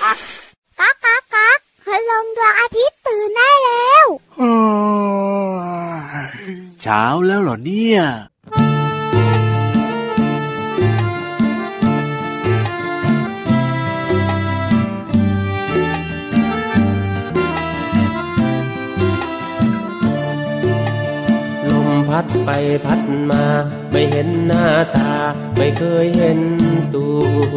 ก๊ากก๊ากก๊ากคืลงดวงอาทิตย์ตื่นได้แล้วเช้าแล้วเหรอเนี่ยลมพัดไปพัดมา ไม่เห็นหน้าตา ไม่เคยเห็นตัว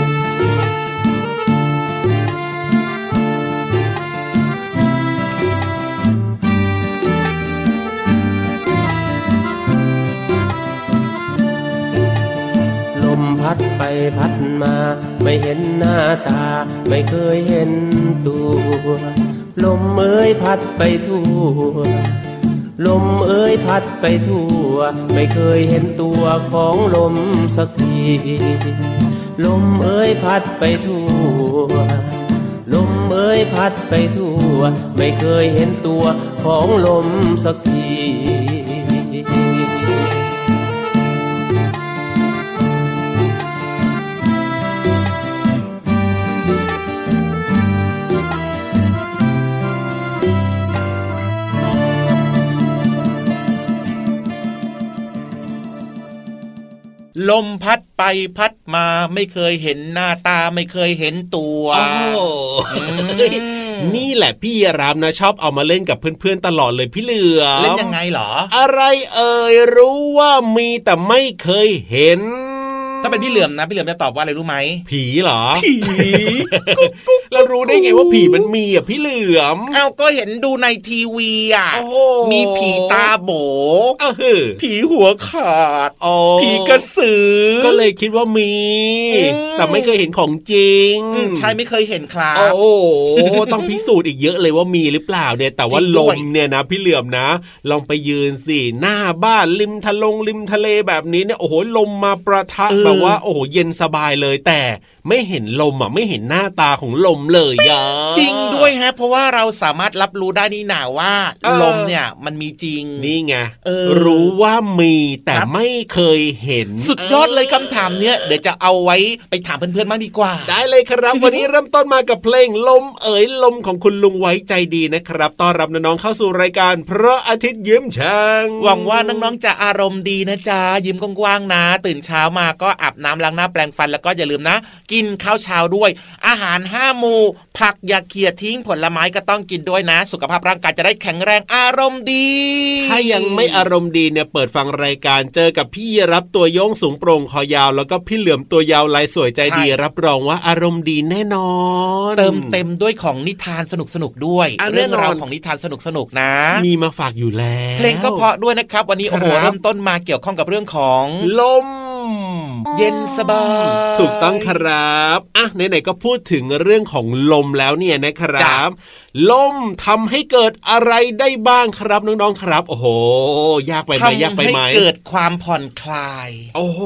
พัดไปพัดมา ไม่เห็นหน้าตา ไม่เคยเห็นตัว ลมเอ้ยพัดไปทั่ว ลมเอ้ยพัดไปทั่ว ไม่เคยเห็นตัวของลมสักที ลมเอ้ยพัดไปทั่ว ลมเอ้ยพัดไปทั่ว ไม่เคยเห็นตัวของลมสักที ลมพัดไปพัดมาไม่เคยเห็นหน้าตาไม่เคยเห็นตัวโอ้นี่แหละพี่รามนะชอบเอามาเล่นกับเพื่อนๆตลอดเลยพี่เหลือมเล่นยังไงเหรอ อะไรเอ่ยรู้ว่ามีแต่ไม่เคยเห็น ถ้าเป็นพี่เหลือมนะพี่เหลือมจะตอบว่าอะไรรู้ไหมผีเหรอผีเรารู้ได้ไงว่าผีมันมีอะพี่เหลือมเอ้าก็เห็นดูในทีวีอะโอ้โหมีผีตาโบเออผีหัวขาดอ๋อผีกระสือ ก็เลยคิดว่ามีอืมแต่ไม่เคยเห็นของจริงอืมใช่ไม่เคยเห็นครับโอ้โหต้องพิสูจน์อีกเยอะเลยว่ามีหรือเปล่าเนี่ยแต่ว่าจริงลด้วยมเนี่ยนะ พี่เหลือมนะ ลองไปยืนสิหน้าบ้านริมทะลงริมทะเลแบบนี้เนี่ยโอ้โหลมมาประทะแบบว่าโอ้โหเย็นสบายเลยแต่ไม่เห็นลมอะไม่เห็นหน้าตาของลมเลยยะจริงด้วยฮะ เพราะว่าเราสามารถรับรู้ได้นี่หนาว่าเออลมเนี่ยมันมีจริงนี่ไงเออรู้ว่ามีแต่ครับไม่เคยเห็น สุดยอดเลยคำถามเนี้ยเดี๋ยวจะเอาไว้ไปถามเพื่อนๆบ้างดีกว่า ได้เลยครับ วันนี้เริ่มต้นมากับเพลงลมเอ๋ยลมของคุณลุงไว้ใจดีนะครับต้อนรับน้องๆเข้าสู่รายการ พระอาทิตย์ยิ้มช่างหวังว่าน้องๆจะอารมณ์ดีนะจ๊ะยิ้มกว้างๆนะ ตื่นเช้ามาก็อาบน้ำล้างหน้าแปรงฟันแล้วก็อย่าลืมนะ กินข้าวเช้าด้วย อาหารห้าหมู่ผักอย่าเคียดทิ้งผลไม้ก็ต้องกินด้วยนะ สุขภาพร่างกายจะได้แข็งแรงอารมณ์ดี ถ้ายังไม่อารมณ์ดีเนี่ยเปิดฟังรายการเจอกับพี่รับตัวโยงสูงโปร่งคอยาว แล้วก็พี่เหลือมตัวยาวลายสวยใจดีใช่รับรองว่าอารมณ์ดีแน่นอน เติมเต็มด้วยของนิทานสนุกๆด้วยอะเรื่องแน่นอนราวของนิทานสนุกๆนะ มีมาฝากอยู่แล้ว เพลงก็เพราะด้วยนะครับ วันนี้โอ้โหครับเริ่มต้นมาเกี่ยวข้องกับเรื่องของลม เย็นสบายถูกต้องครับอะไหนๆก็พูดถึงเรื่องของลมแล้วเนี่ยนะครับลมทำให้เกิดอะไรได้บ้างครับน้องๆครับ โอ้โห ยากไปไหมยากทำไปให้ไหมเกิดความผ่อนคลาย โอ้โห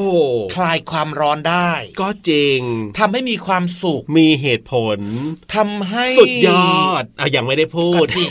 คลายความร้อนได้ ก็จริงทำให้มีความสุขมีเหตุผลทำให้สุดยอดอะยังไม่ได้พูดก่อนสิ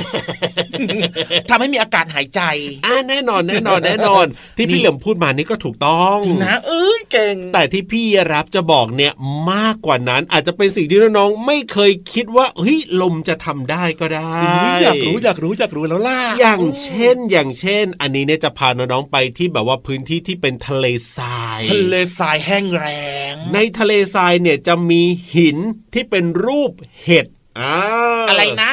ทำให้มีอากาศหายใจอะแน่นอนแน่นอนแน่นอนที่นี่พี่เหลิมพูดมานี่ก็ถูกต้องจริงนะเอ้ยเก่ง แต่ที่พี่รับจะบอกเนี่ยมากกว่านั้นอาจจะเป็นสิ่งที่น้องๆไม่เคยคิดว่าเฮ้ยลมจะทำได้ก็ได้อยากรู้อยากรู้อยากรู้แล้วล่ะอย่างเช่นอย่างเช่น อันนี้เนี่ยจะพาน้องๆไปที่แบบว่าพื้นที่ที่เป็นทะเลทราย ทะเลทรายแห้งแรงในทะเลทรายเนี่ยจะมีหินที่เป็นรูปเห็ดอ่าอะไรนะ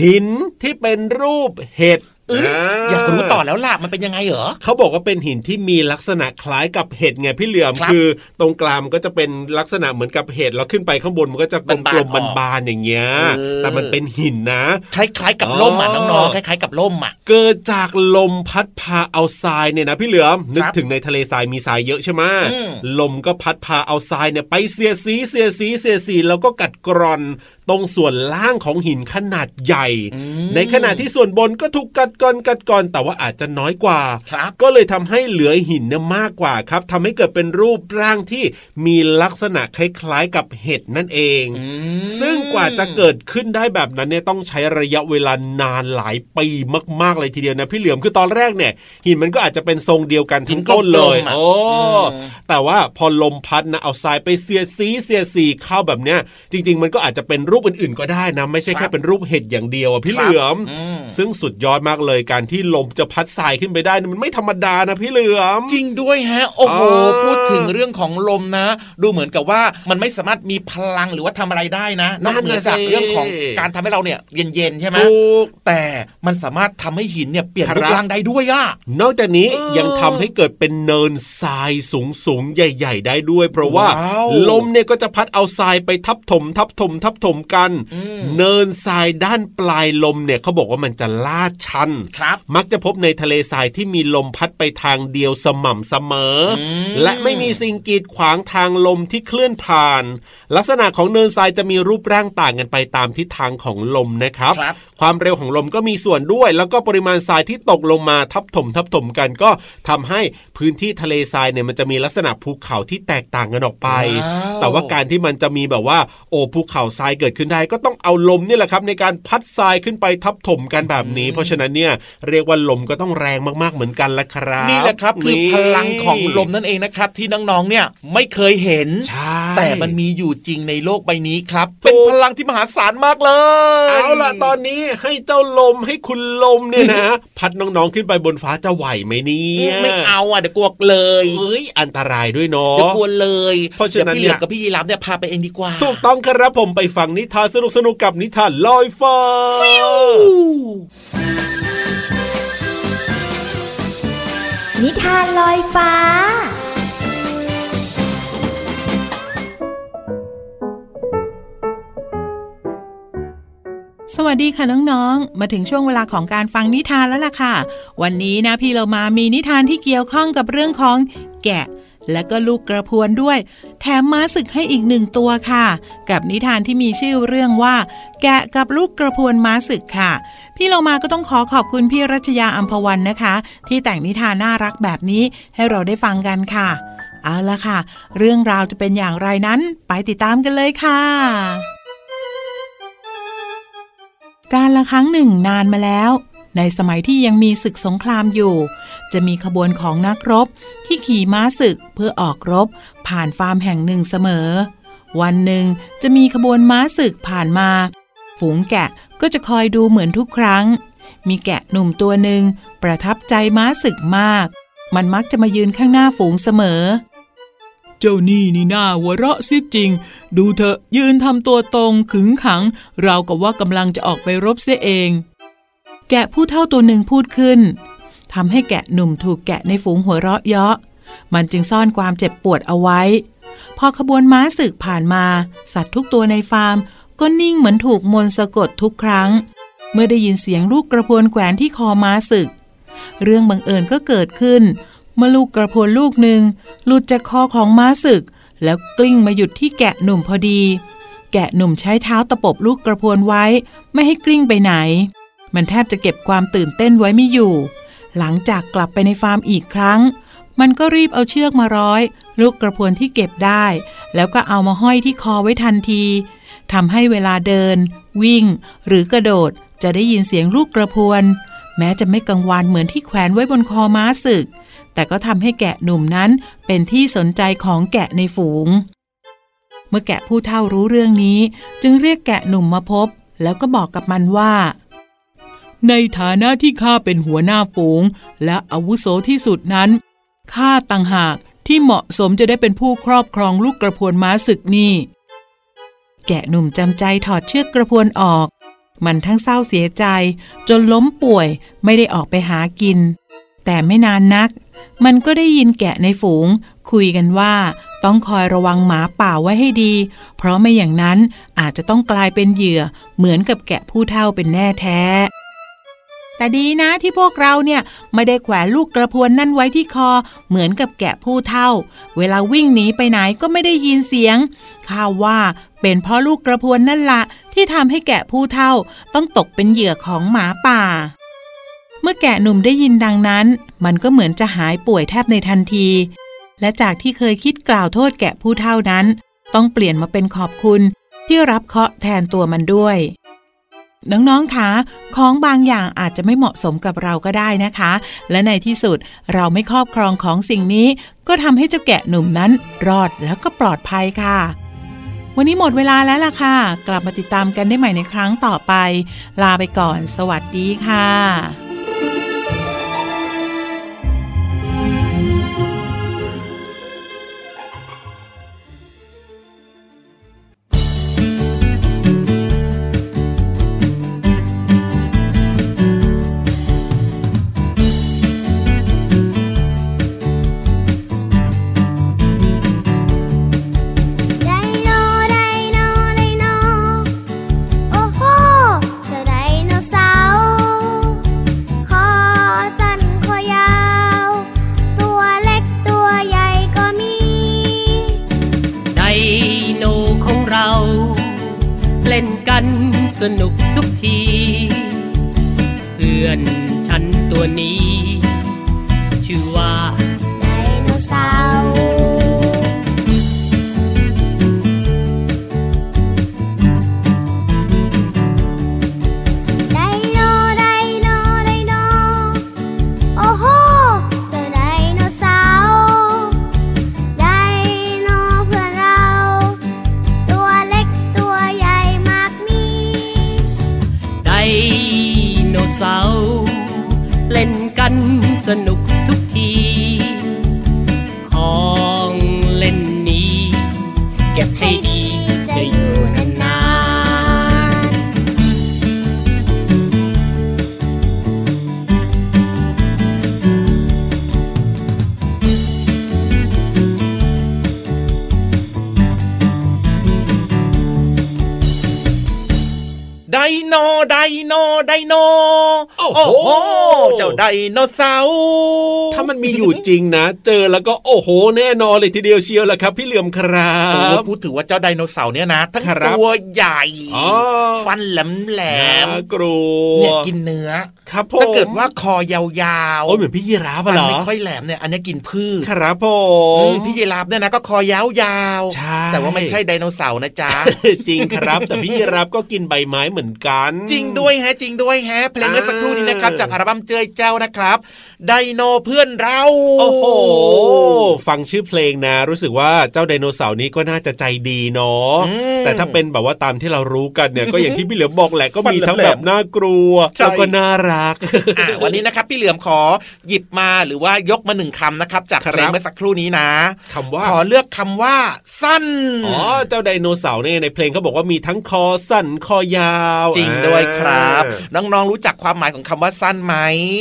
หินที่เป็นรูปเห็ด เอ้ยอยากรู้ต่อแล้วล่ะมันเป็นยังไงเหรอเขาบอกว่าเป็นหินที่มีลักษณะคล้ายกับเห็ดไงพี่เหลือมครับคือ ตรงกลางมันก็จะเป็นลักษณะเหมือนกับเห็ดแล้วขึ้นไปข้างบนมันก็จะกลบานมๆๆบานๆอย่างเงี้ยเออแต่มันเป็นหินนะ คล้ายๆกับล่มอะอ๋อน้องๆคล้ายๆกับล่มอะเกิดจากลมพัดพาเอาทรายเนี่ยนะพี่เหลือมนึกครับถึงในทะเลทรายมีทรายเยอะใช่ไหมอืมลมก็พัดพาเอาทรายเนี่ยไปเสียสีเสียสีเสียสีแล้วก็กัดกร่อน ตรงส่วนล่างของหินขนาดใหญ่อืมในขณะที่ส่วนบนก็ถูกกัดกร่อนกัดกร่อนแต่ว่าอาจจะน้อยกว่าครับก็เลยทำให้เหลือหินเนี่ยมากกว่าครับทำให้เกิดเป็นรูปร่างที่มีลักษณะคล้ายๆกับเห็ดนั่นเองอืมซึ่งกว่าจะเกิดขึ้นได้แบบนั้นเนี่ยต้องใช้ระยะเวลานานหลายปีมากๆเลยทีเดียวนะพี่เหลือมคือตอนแรกเนี่ย หินมันก็อาจจะเป็นทรงเดียวกันทั้งต้นเลยหินกลมๆอะโอ้อืมแต่ว่าพอลมพัดนะเอาทรายไปเสียดสีเสียดสีเข้าแบบเนี้ยจริง ๆ มันก็อาจจะเป็นรูปอื่นๆก็ได้นะไม่ใช่แค่เป็นรูปเห็ดอย่างเดียวอะพี่เหลือมอืมซึ่งสุดยอดมากเลยการที่ลมจะพัดทรายขึ้นไปได้นะมันไม่ธรรมดานะพี่เหลือม จริงด้วยฮะ โอ้โหอ่าพูดถึงเรื่องของลมนะ ดูเหมือนกับว่ามันไม่สามารถมีพลังหรือว่าทำอะไรได้นะนอกเหนือจากเรื่องของการทำให้เราเนี่ยเย็นๆใช่ไหมถูกแต่มันสามารถทำให้หินเนี่ยเปลี่ยนครับรูปร่างได้ด้วยอะนอกจากนี้เออยังทำให้เกิดเป็นเนินทรายสูงสูงๆใหญ่ ๆ ได้ด้วย เพราะว่าว้าวลมเนี่ยก็จะพัดเอาทรายไปทับถมทับถมทับถมกันอืมเนินทรายด้านปลายลมเนี่ยเขาบอกว่ามันจะลาดชันครับ มักจะพบในทะเลทรายที่มีลมพัดไปทางเดียวสม่ำเสมออมและไม่มีสิ่งกีดขวางทางลมที่เคลื่อนผ่าน ลักษณะของเนินทรายจะมีรูปร่างต่างกันไปตามทิศทางของลมนะครับครับความเร็วของลมก็มีส่วนด้วย แล้วก็ปริมาณทรายที่ตกลงมาทับถมทับถมกันก็ทำให้พื้นที่ทะเลทรายเนี่ยมันจะมีลักษณะภูเขาที่แตกต่างกันออกไปว้าวแต่ว่าการที่มันจะมีแบบว่า โอ้ภูเขาทรายเกิดขึ้นได้ก็ต้องเอาลมนี่แหละครับในการพัดทรายขึ้นไปทับถมกันแบบนี้ เพราะฉะนั้นเนี่ยเรียกว่าลมก็ต้องแรงมากๆเหมือนกันละครับนี่แหละครับคือพลังของลมนั่นเองนะครับที่น้องๆเนี่ยไม่เคยเห็นใช่แต่มันมีอยู่จริงในโลกใบนี้ครับ เป็นพลังที่มหาศาลมากเลย เอาล่ะตอนนี้ให้เจ้าลมให้คุณลมเนี่ยนะ พัดน้องๆขึ้นไปบนฟ้าจะไหวไหมเนี่ยไม่เอาอะเดี๋ยวกลัวเลยเฮ้ยอันตรายด้วยเนาะเดี๋ยวกลัวเลยเพราะฉะนั้นดี๋ยวพี่เหลือมเนี่ยกับพี่ยีรามเนี่ยพาไปเองดีกว่าถูกต้องครับผมไปฟังนิทานสนุกๆกับนิทานลอยฟ้านิทานลอยฟ้าสวัสดีค่ะน้องๆ มาถึงช่วงเวลาของการฟังนิทานแล้วล่ะค่ะ วันนี้นะพี่เรามามีนิทานที่เกี่ยวข้องกับเรื่องของแกะ และก็ลูกกระพวนด้วย แถมม้าศึกให้อีกหนึ่งตัวค่ะ กับนิทานที่มีชื่อเรื่องว่า แกะกับลูกกระพวนม้าศึกค่ะ พี่เรามาก็ต้องขอขอบคุณพี่รัชยาอัมพวันนะคะ ที่แต่งนิทานน่ารักแบบนี้ให้เราได้ฟังกันค่ะ เอาละค่ะ เรื่องราวจะเป็นอย่างไรนั้นไปติดตามกันเลยค่ะการละครั้งหนึ่งนานมาแล้ว ในสมัยที่ยังมีศึกสงครามอยู่ จะมีขบวนของนักรบที่ขี่ม้าศึกเพื่อออกรบ ผ่านฟาร์มแห่งหนึ่งเสมอ วันหนึ่งจะมีขบวนม้าศึกผ่านมา ฝูงแกะก็จะคอยดูเหมือนทุกครั้ง มีแกะหนุ่มตัวหนึ่งประทับใจม้าศึกมาก มันมักจะมายืนข้างหน้าฝูงเสมอ เจ้านี่นี่หน่าหัวเราะซิจริง ดูเถอะยืนทำตัวตรงขึงขัง เรากับว่ากำลังจะออกไปรบเสียเอง แกะผู้เท่าตัวหนึ่งพูดขึ้นทำให้แกะหนุ่มถูกแกะในฝูงหัวเราะเยาะ มันจึงซ่อนความเจ็บปวดเอาไว้ พอขบวนม้าศึกผ่านมา สัตว์ทุกตัวในฟาร์ม ก็นิ่งเหมือนถูกมนต์สะกดทุกครั้ง เมื่อได้ยินเสียงลูกกระพวนแขวนที่คอม้าศึก เรื่องบังเอิญก็เกิดขึ้น เมื่อลูกกระพวนลูกหนึ่งหลุดจากคอของม้าศึก แล้วกลิ้งมาหยุดที่แกะหนุ่มพอดี แกะหนุ่มใช้เท้าตะปบลูกกระพวนไว้ ไม่ให้กลิ้งไปไหน มันแทบจะเก็บความตื่นเต้นไว้ไม่อยู่ หลังจากกลับไปในฟาร์มอีกครั้ง มันก็รีบเอาเชือกมาร้อย ลูกกระพวนที่เก็บได้ แล้วก็เอามาห้อยที่คอไว้ทันทีทำให้เวลาเดิน วิ่ง หรือกระโดดจะได้ยินเสียงลูกกระพวน แม้จะไม่กังวานเหมือนที่แขวนไว้บนคอม้าศึก แต่ก็ทำให้แกะหนุ่มนั้นเป็นที่สนใจของแกะในฝูง เมื่อแกะผู้เฒ่ารู้เรื่องนี้ จึงเรียกแกะหนุ่มมาพบ แล้วก็บอกกับมันว่า ในฐานะที่ข้าเป็นหัวหน้าฝูง และอาวุโสที่สุดนั้นข้าต่างหากที่เหมาะสมจะได้เป็นผู้ครอบครองลูกกระพวนม้าศึกนี่ แกะหนุ่มจำใจถอดเชือกกระพวนออก มันทั้งเศร้าเสียใจ จนล้มป่วยไม่ได้ออกไปหากิน แต่ไม่นานนัก มันก็ได้ยินแกะในฝูง คุยกันว่าต้องคอยระวังหมาป่าไว้ให้ดี เพราะไม่อย่างนั้นอาจจะต้องกลายเป็นเหยื่อเหมือนกับแกะผู้เฒ่าเป็นแน่แท้ แต่ดีนะที่พวกเราเนี่ยไม่ได้แขวนลูกกระพวนนั่นไว้ที่คอ เหมือนกับแกะผู้เฒ่า เวลาวิ่งหนีไปไหนก็ไม่ได้ยินเสียงข้าว่าเป็นเพราะลูกกระพวนนั่นละที่ทำให้แกะผู้เท่าต้องตกเป็นเหยื่อของหมาป่า เมื่อแกะหนุ่มได้ยินดังนั้น มันก็เหมือนจะหายป่วยแทบในทันที และจากที่เคยคิดกล่าวโทษแกะผู้เท่านั้น ต้องเปลี่ยนมาเป็นขอบคุณที่รับเคาะแทนตัวมันด้วย น้องๆคะของบางอย่างอาจจะไม่เหมาะสมกับเราก็ได้นะคะ และในที่สุดเราไม่ครอบครองของสิ่งนี้ ก็ทำให้เจ้าแกะหนุ่มนั้นรอดแล้วก็ปลอดภัยค่ะ วันนี้หมดเวลาแล้วล่ะค่ะ กลับมาติดตามกันได้ใหม่ในครั้งต่อไป ลาไปก่อน สวัสดีค่ะ อนฉันตัวนี้ ไดโนไดโนไดโนโอ้โหเจ้าไดโนเสาร์ถ้ามันมีอยู่จริงนะ เจอแล้วก็โอ้โห แน่นอนเลยทีเดียวเชียวละครับ พี่เหลือมครัโอ้บพูดถึงว่าเจ้าไดโนเสาร์เนี่ยนะทั้งครับตัวใหญ่อ๋อฟันแหลมแหลมน่ากลัวเนี่ยกินเนื้อ ครับผมถ้าเกิดว่าคอยาวๆโอ้ยเหมือนพี่ยีราฟฟัอะเหรอไม่ค่อยแหลมเนี่ยอันนี้กินพืชครับผอืมมพี่ยีราฟเนี่ยนะก็คอยาวๆใช่แต่ว่าไม่ใช่ไดโนเสาร์นะจ๊ะจริงครับ แต่พี่ยีราฟก็กินใบไม้เหมือนกัน จริงด้วยแฮะจริงด้วยแฮะเพลงเมื่อสักครู่นี้นะครับจากอัลบั้มเจยเจ้านะครับไดโนเพื่อนเราโอ้โหฟังชื่อเพลงนะ รู้สึกว่าเจ้าไดโนเสาร์นี้ก็น่าจะใจดีเนาะอืมแต่ถ้าเป็นแบบว่าตามที่เรารู้กันเนี่ยก็อย่างที่พี่เหลือมบอกแหละก็มีฟันแหลมทั้งแบบน่ากลัวใช่แล้วก็น่ารักอะวันนี้นะครับพี่เหลือมขอหยิบมาหรือว่ายกมาหนึ่งคำนะครับ จากครับเพลงเมื่อสักครู่นี้นะคำว่าขอเลือกคำว่า สั้นอ๋อเจ้าไดโนเสาร์เนี่ยในเพลงเขาบอกว่ามีทั้งคอสั้นคอยาว จริงด้วยครับอ่าน้องๆรู้จักความหมายของคำว่าสั้นไหม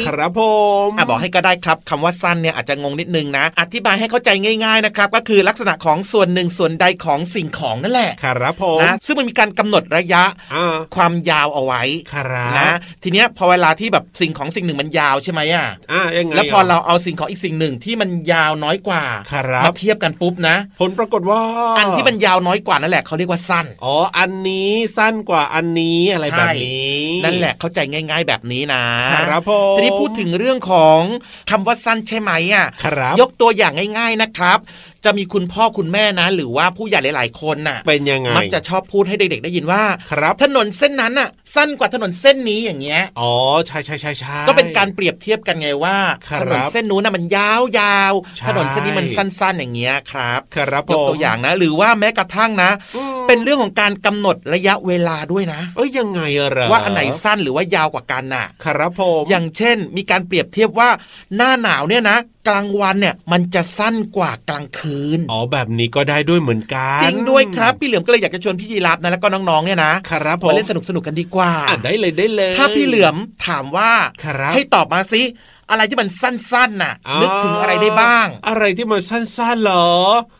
ครับผมอะบอกให้ก็ได้ครับคำว่าสั้นเนี่ยอาจจะงงนิดนึงนะ อธิบายให้เข้าใจง่ายๆนะครับก็คือลักษณะของส่วนหนึ่งส่วนใดของสิ่งของนั่นแหละครับผมนะซึ่งมันมีการกำหนดระยะอ่าความยาวเอาไว้ครับนะทีเนี้ยพอเวลาที่แบบสิ่งของสิ่งหนึ่งมันยาวใช่ไหมอะอ่ายังไงแล้วพอเราเอาสิ่งของอีกสิ่งหนึ่งที่มันยาวน้อยกว่าครับมาเทียบกันปุ๊บนะ ผลปรากฏว่า อันที่มันยาวน้อยกว่านั่นแหละเขาเรียกว่าสั้นอ๋ออันนี้สั้นกว่าอันนี้อะไรใช่แบบนี้นั่นแหละเข้าใจง่าย ๆ แบบนี้นะครับผมทีนี้พูดถึงเรื่องของคำว่าสั้นใช่ไหมอะครับยกตัวอย่างง่าย ๆนะครับจะมีคุณพ่อคุณแม่นะ หรือว่าผู้ใหญ่หลาย ๆ คนน่ะ เป็นยังไง มักจะชอบพูดให้เด็ก ๆ ได้ยินว่า ครับ ถนนเส้นนั้นน่ะ สั้นกว่าถนนเส้นนี้อย่างเงี้ย อ๋อ ใช่ใช่ใช่ใช่ก็เป็นการเปรียบเทียบกันไงว่าครับถนนเส้นนู้นน่ะมันยาวใช่ๆถนนเส้นนี้มันสั้น ๆ อย่างเงี้ยครับ ครับผมยกตัวอย่างนะ หรือว่าแม้กระทั่งนะอืมเป็นเรื่องของการกำหนดระยะเวลาด้วยนะ เอ้ยยังไงอะเหรอว่าอันไหนสั้นหรือว่ายาวกว่ากันน่ะ ครับผม อย่างเช่น มีการเปรียบเทียบว่าหน้าหนาวเนี่ยนะ กลางวันเนี่ยมันจะสั้นกว่ากลางคืน อ๋อแบบนี้ก็ได้ด้วยเหมือนกัน จริงด้วยครับ พี่เหลือมก็เลยอยากจะชวนพี่ยีรับนะแล้วก็น้องๆเนี่ยนะครับผมมาเล่นสนุกสนุกๆกันดีกว่าอะได้เลยได้เลย ถ้าพี่เหลือมถามว่าครับให้ตอบมาสิ อะไรที่มันสั้นๆน่ะอ่านึกถึงอะไรได้บ้าง อะไรที่มันสั้นๆเหรอ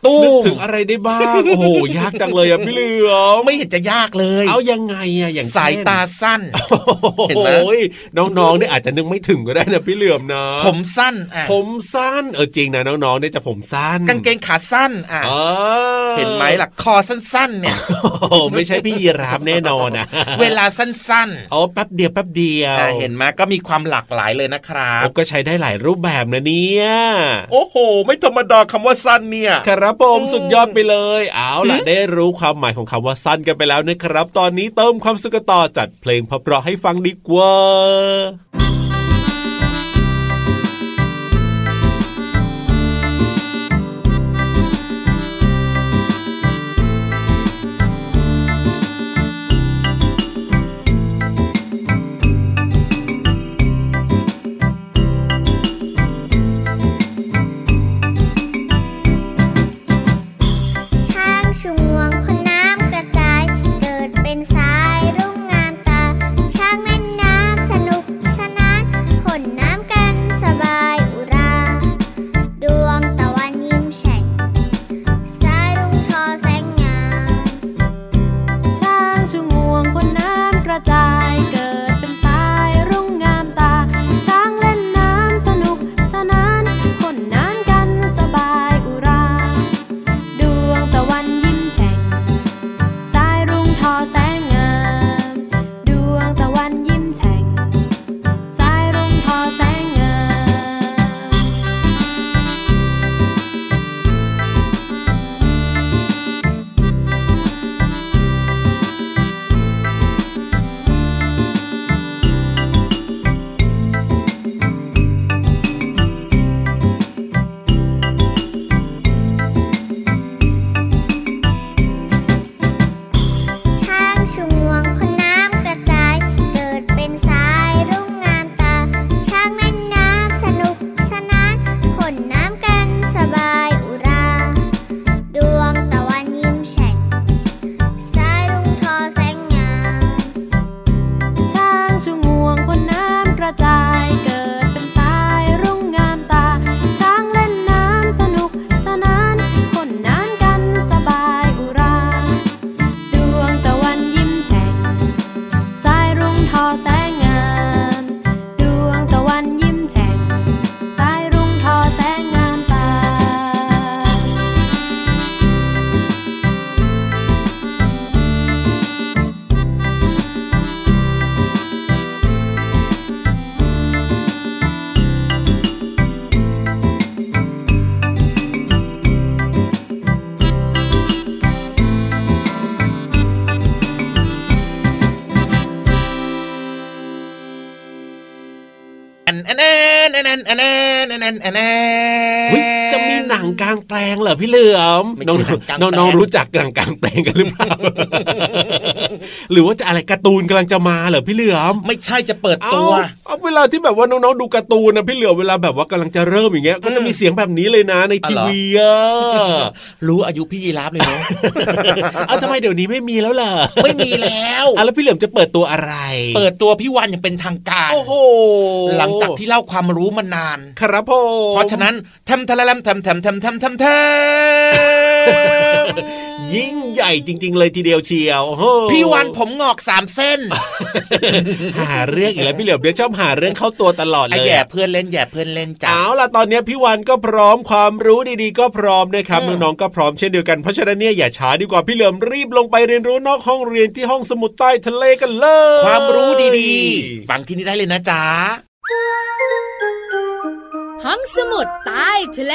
ตู้มนึกถึงอะไรได้บ้าง โอ้โหยากจังเลยอะพี่เหลือมไม่เห็นจะยากเลย เอายังไงอะอย่างเช่นสายตาสั้นเห็นไหมโอ้ยน้องๆเนี่ยอาจจะนึกไม่ถึงก็ได้นะพี่เหลือมนะ ผมสั้นอะผมสั้นเออจริงนะน้องๆเนี่ยจะผมสั้นกางเกงขาสั้นอะเออเห็นไหมล่ะคอสั้นๆ เนี่ยโอ้โหไม่ใช่พี่ยีราฟแน่นอนนะเวลาสั้นโอ้แป๊บเดียวแป๊บเดียวๆอ่าเห็นไหมก็มีความหลากหลายเลยนะครับโอ้ก็ใช้ได้หลายรูปแบบนะเนี่ย โอ้โห ไม่ธรรมดาคำว่าสั้นเนี่ย ครับผมอืมสุดยอดไปเลย เอาล่ะได้รู้ความหมายของคำว่าสั้นกันไปแล้วนะครับ ตอนนี้เติมความสุขกันต่อจัดเพลงเพราะๆให้ฟังดีกว่า and and างแปลงเหรอพี่เหลือมไม่น้องใช่หนังกลางแปลงน้องน้องรู้จักหนังกลางแปลงกันหรือเปล่าหรือว่าจะอะไรการ์ตูนกำลังจะมาเหรอพี่เหลือมไม่ใช่จะเปิดตัวเอาเอาเวลาที่แบบว่าน้องๆดูการ์ตูนนะพี่เหลือมเวลาแบบว่ากำลังจะเริ่มอย่างเงี้ยก็จะมีเสียงแบบนี้เลยนะในทีวีอะรู้อายุพี่ยีราฟเลยเนาะเอาทำไมเดี๋ยวนี้ไม่มีแล้วล่ะไม่มีแล้วอะแล้วพี่เหลือมจะเปิดตัวอะไร เปิดตัวพี่วันอย่างเป็นทางการโอ้โหหลังจากที่เล่าความรู้มานาน ครับผมเพราะฉะนั้นทำทะละลำทำทำทำทำทำทยิ่งใหญ่จริง ๆ เลยทีเดียวเชียวโอ้โหำพี่วันผมงอกสามเส้น หาเรื่องอีกแล้วพี่เหลือมเดี๋ยวชอบหาเรื่องเข้าตัวตลอดเลไอ้ยแย่อะเพื่อนเล่นแย่เพื่อนเล่นจ้าเอาล่ะตอนนี้พี่วันก็พร้อมความรู้ดีๆ ก็พร้อมนะครับอืมน้องๆก็พร้อมเช่นเดียวกันเพราะฉะนั้นเนี่ยอย่าช้าดีกว่าพี่เหลือมรีบลงไปเรียนรู้นอกห้องเรียนที่ห้องสมุดใต้ทะเลกันเลย ความรู้ดีๆฟังที่นี่ได้เลยนะจ๊ะห้องสมุดใต้ทะเล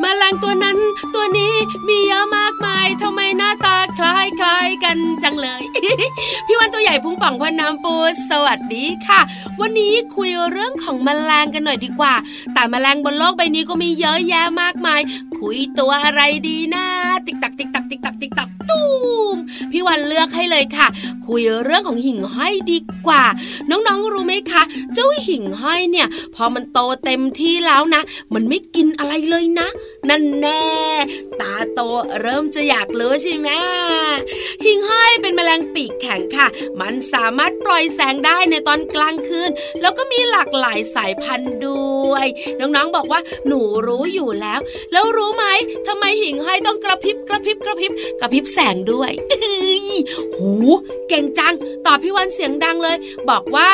แมลงตัวนั้นตัวนี้มีเยอะมากมายทำไมหน้าตาคล้ายคล้ายกันจังเลย พี่วันตัวใหญ่พุงป่องพอน้ำปูสวัสดีค่ะ วันนี้คุยเรื่องของแมลงกันหน่อยดีกว่า แต่แมลงบนโลกใบนี้ก็มีเยอะแยะมากมาย คุยตัวอะไรดีนะติ๊กตักติ๊กตัก มพี่วันเลือกให้เลยค่ะ คุยเรื่องของหิ่งห้อยดีกว่า น้องๆรู้ไหมคะ เจ้าหิ่งห้อยเนี่ย พอมันโตเต็มที่แล้วนะ มันไม่กินอะไรเลยนะนั่นแน่ ตาโตเริ่มจะอยากรู้ใช่ไหมหิ่งห้อยเป็นแมลงปีกแข็งค่ะ มันสามารถปล่อยแสงได้ในตอนกลางคืน แล้วก็มีหลากหลายสายพันธุ์ด้วย น้องๆบอกว่าหนูรู้อยู่แล้ว แล้วรู้ไหมทำไมหิ่งห้อยต้องกระพริบกระพริบกระพริบกระพริบแสงด้วยหูเก่งจัง ตอบพี่วันเสียงดังเลย บอกว่า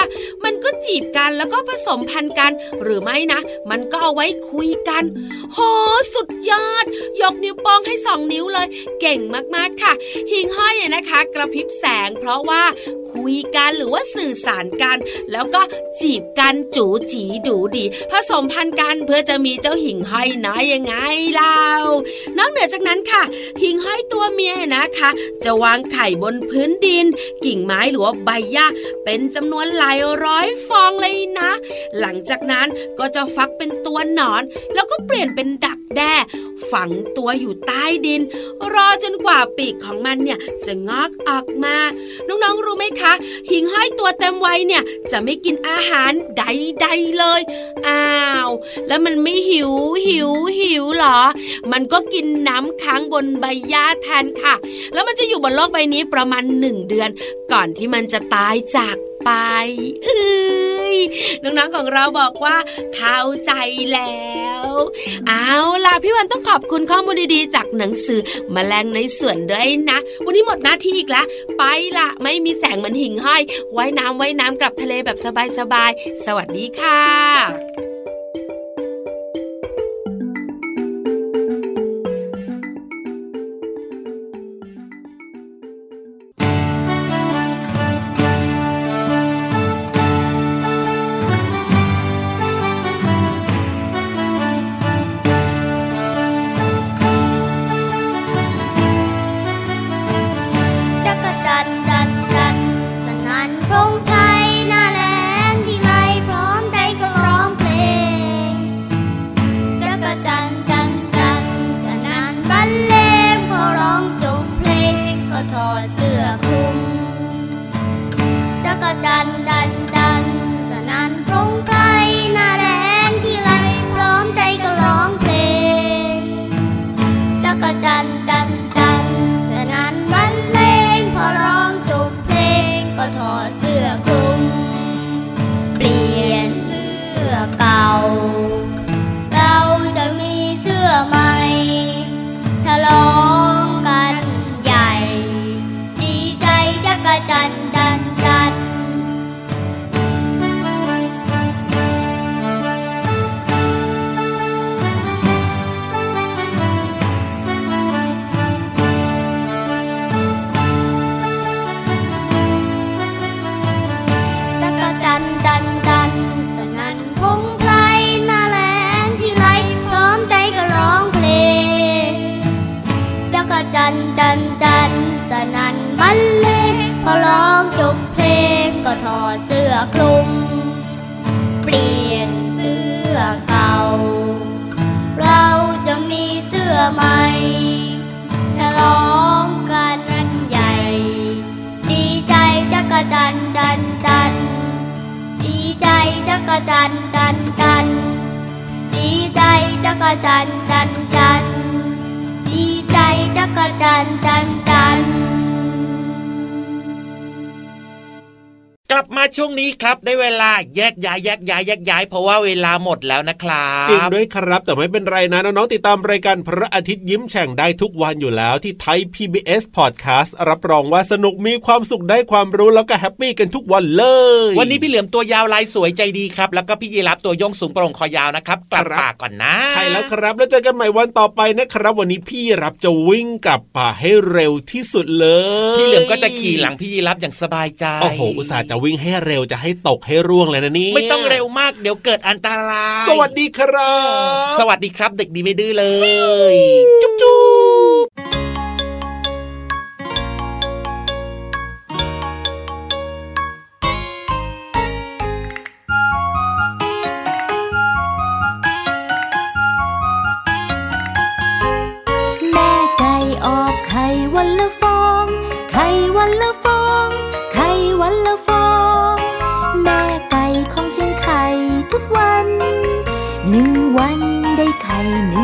มันก็จีบกันแล้วก็ผสมพันธุ์กัน หรือไม่นะ มันก็เอาไว้คุยกันโหสสุดยอด ยกนิ้วโป้งให้สองนิ้วเลย เก่งมากๆค่ะ หิงห้อยเนี่ยนะคะ กระพริบแสง เพราะว่าคุยกันหรือว่าสื่อสารกัน แล้วก็จีบกันจูจีดูดี ผสมพันธุ์กันเพื่อจะมีเจ้าหิ่งห้อยน้อยยังไงเล่านอกเหนือจากนั้นค่ะ หิ่งห้อยตัวเมียนะคะ จะวางไข่บนพื้นดิน กิ่งไม้หรือว่าใบหญ้าเป็นจำนวนหลายร้อยฟองเลยนะ หลังจากนั้นก็จะฟักเป็นตัวหนอน แล้วก็เปลี่ยนเป็นดักแด้ฝังตัวอยู่ใต้ดิน รอจนกว่าปีกของมันเนี่ยจะงอกออกมา น้องๆรู้ไหมคะ หิ่งห้อยตัวเต็มวัยเนี่ยจะไม่กินอาหารใดๆเลย อ้าว แล้วมันไม่หิวหิวหิวหรอ มันก็กินน้ำค้างบนใบหญ้าแทนค่ะ แล้วมันจะอยู่บนโลกใบนี้ประมาณหนึ่งเดือน ก่อนที่มันจะตายจาก ไปเอ้ยน้องๆของเราบอกว่าเข้าใจแล้ว เอาล่ะพี่วันต้องขอบคุณข้อมูลดีๆ จากหนังสือมแมลงในสวนด้วยนะ วันนี้หมดหน้าที่อีกแล้วไปละไม่มีแสงเหมือนหิ่งห้อยไว้น้ำไว้น้ำกลับทะเลแบบสบายๆสวัสดีค่ะ ช่วงนี้ครับได้เวลาแยกย้ายแยกย้ายแยกย้ายเพราะว่าเวลาหมดแล้วนะครับจริงด้วยครับแต่ไม่เป็นไรนะน้องๆติดตามรายการพระอาทิตย์ยิ้มแฉ่งได้ทุกวันอยู่แล้วที่ไทย PBS Podcast รับรองว่าสนุกมีความสุขได้ความรู้แล้วก็ happy กันทุกวันเลย วันนี้พี่เหลือมตัวยาวลายสวยใจดีครับ แล้วก็พี่ยีราฟตัวโย่งสูงโปร่งคอยาวนะครับกลับป่าก่อนนะ ใช่แล้วครับแล้วเจอกันใหม่วันต่อไปนะครับ วันนี้พี่ราฟจะวิ่งกลับป่าให้เร็วที่สุดเลย พี่เหลือมก็จะขี่หลังพี่ยีรับอย่างสบายใจโอ้โหอุตส่าห์จะวิ่งให้เร็วจะให้ตกให้ร่วงเลยนะนี่ไม่ต้องเร็วมากเดี๋ยวเกิดอันตราย สวัสดีครับ สวัสดีครับ เด็กดีไม่ดื้อเลย จุ๊บจุ๊บ ห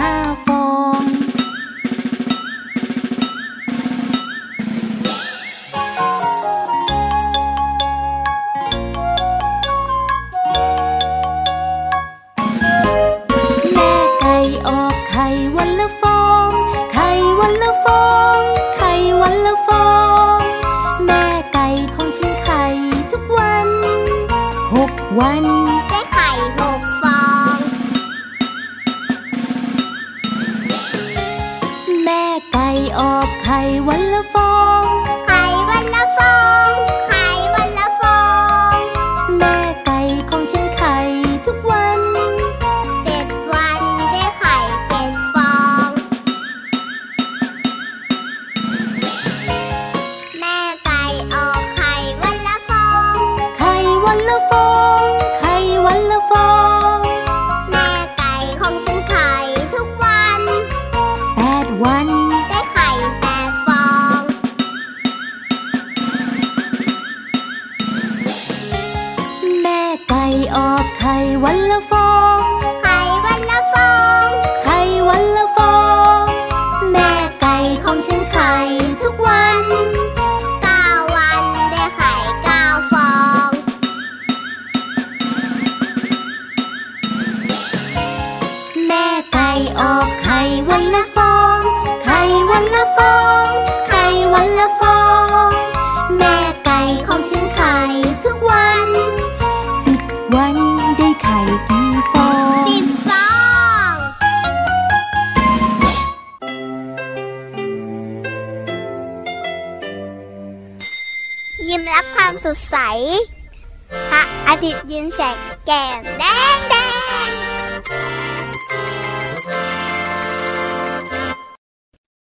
half